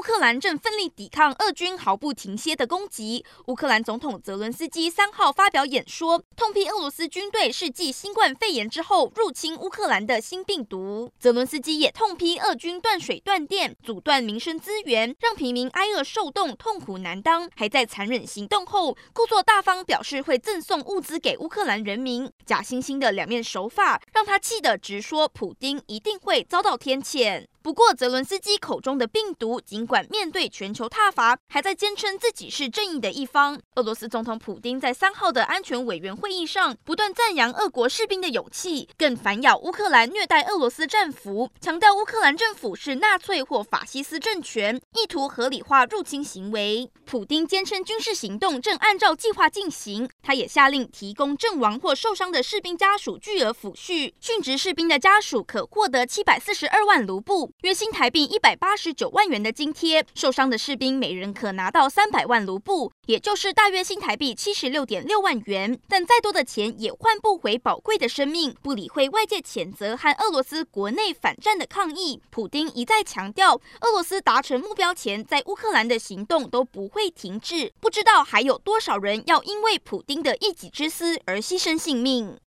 乌克兰正奋力抵抗俄军毫不停歇的攻击。乌克兰总统泽伦斯基三号发表演说，痛批俄罗斯军队是继新冠肺炎之后入侵乌克兰的新病毒。泽伦斯基也痛批俄军断水断电，阻断民生资源，让平民挨饿受冻，痛苦难当。还在残忍行动后，故作大方表示会赠送物资给乌克兰人民，假惺惺的两面手法，让他气得直说普丁一定会遭到天谴。不过，泽伦斯基口中的病毒，尽管面对全球挞伐，还在坚称自己是正义的一方。俄罗斯总统普丁在三号的安全委员会议上，不断赞扬俄国士兵的勇气，更反咬乌克兰虐待俄罗斯战俘，强调乌克兰政府是纳粹或法西斯政权，意图合理化入侵行为。普丁坚称军事行动正按照计划进行，他也下令提供阵亡或受伤的士兵家属巨额抚恤，殉职士兵的家属可获得七百四十二万卢布。约新台币一百八十九万元的津贴，受伤的士兵每人可拿到三百万卢布，也就是大约新台币七十六点六万元。但再多的钱也换不回宝贵的生命。不理会外界谴责和俄罗斯国内反战的抗议，普丁一再强调，俄罗斯达成目标前，在乌克兰的行动都不会停滞。不知道还有多少人要因为普丁的一己之私而牺牲性命。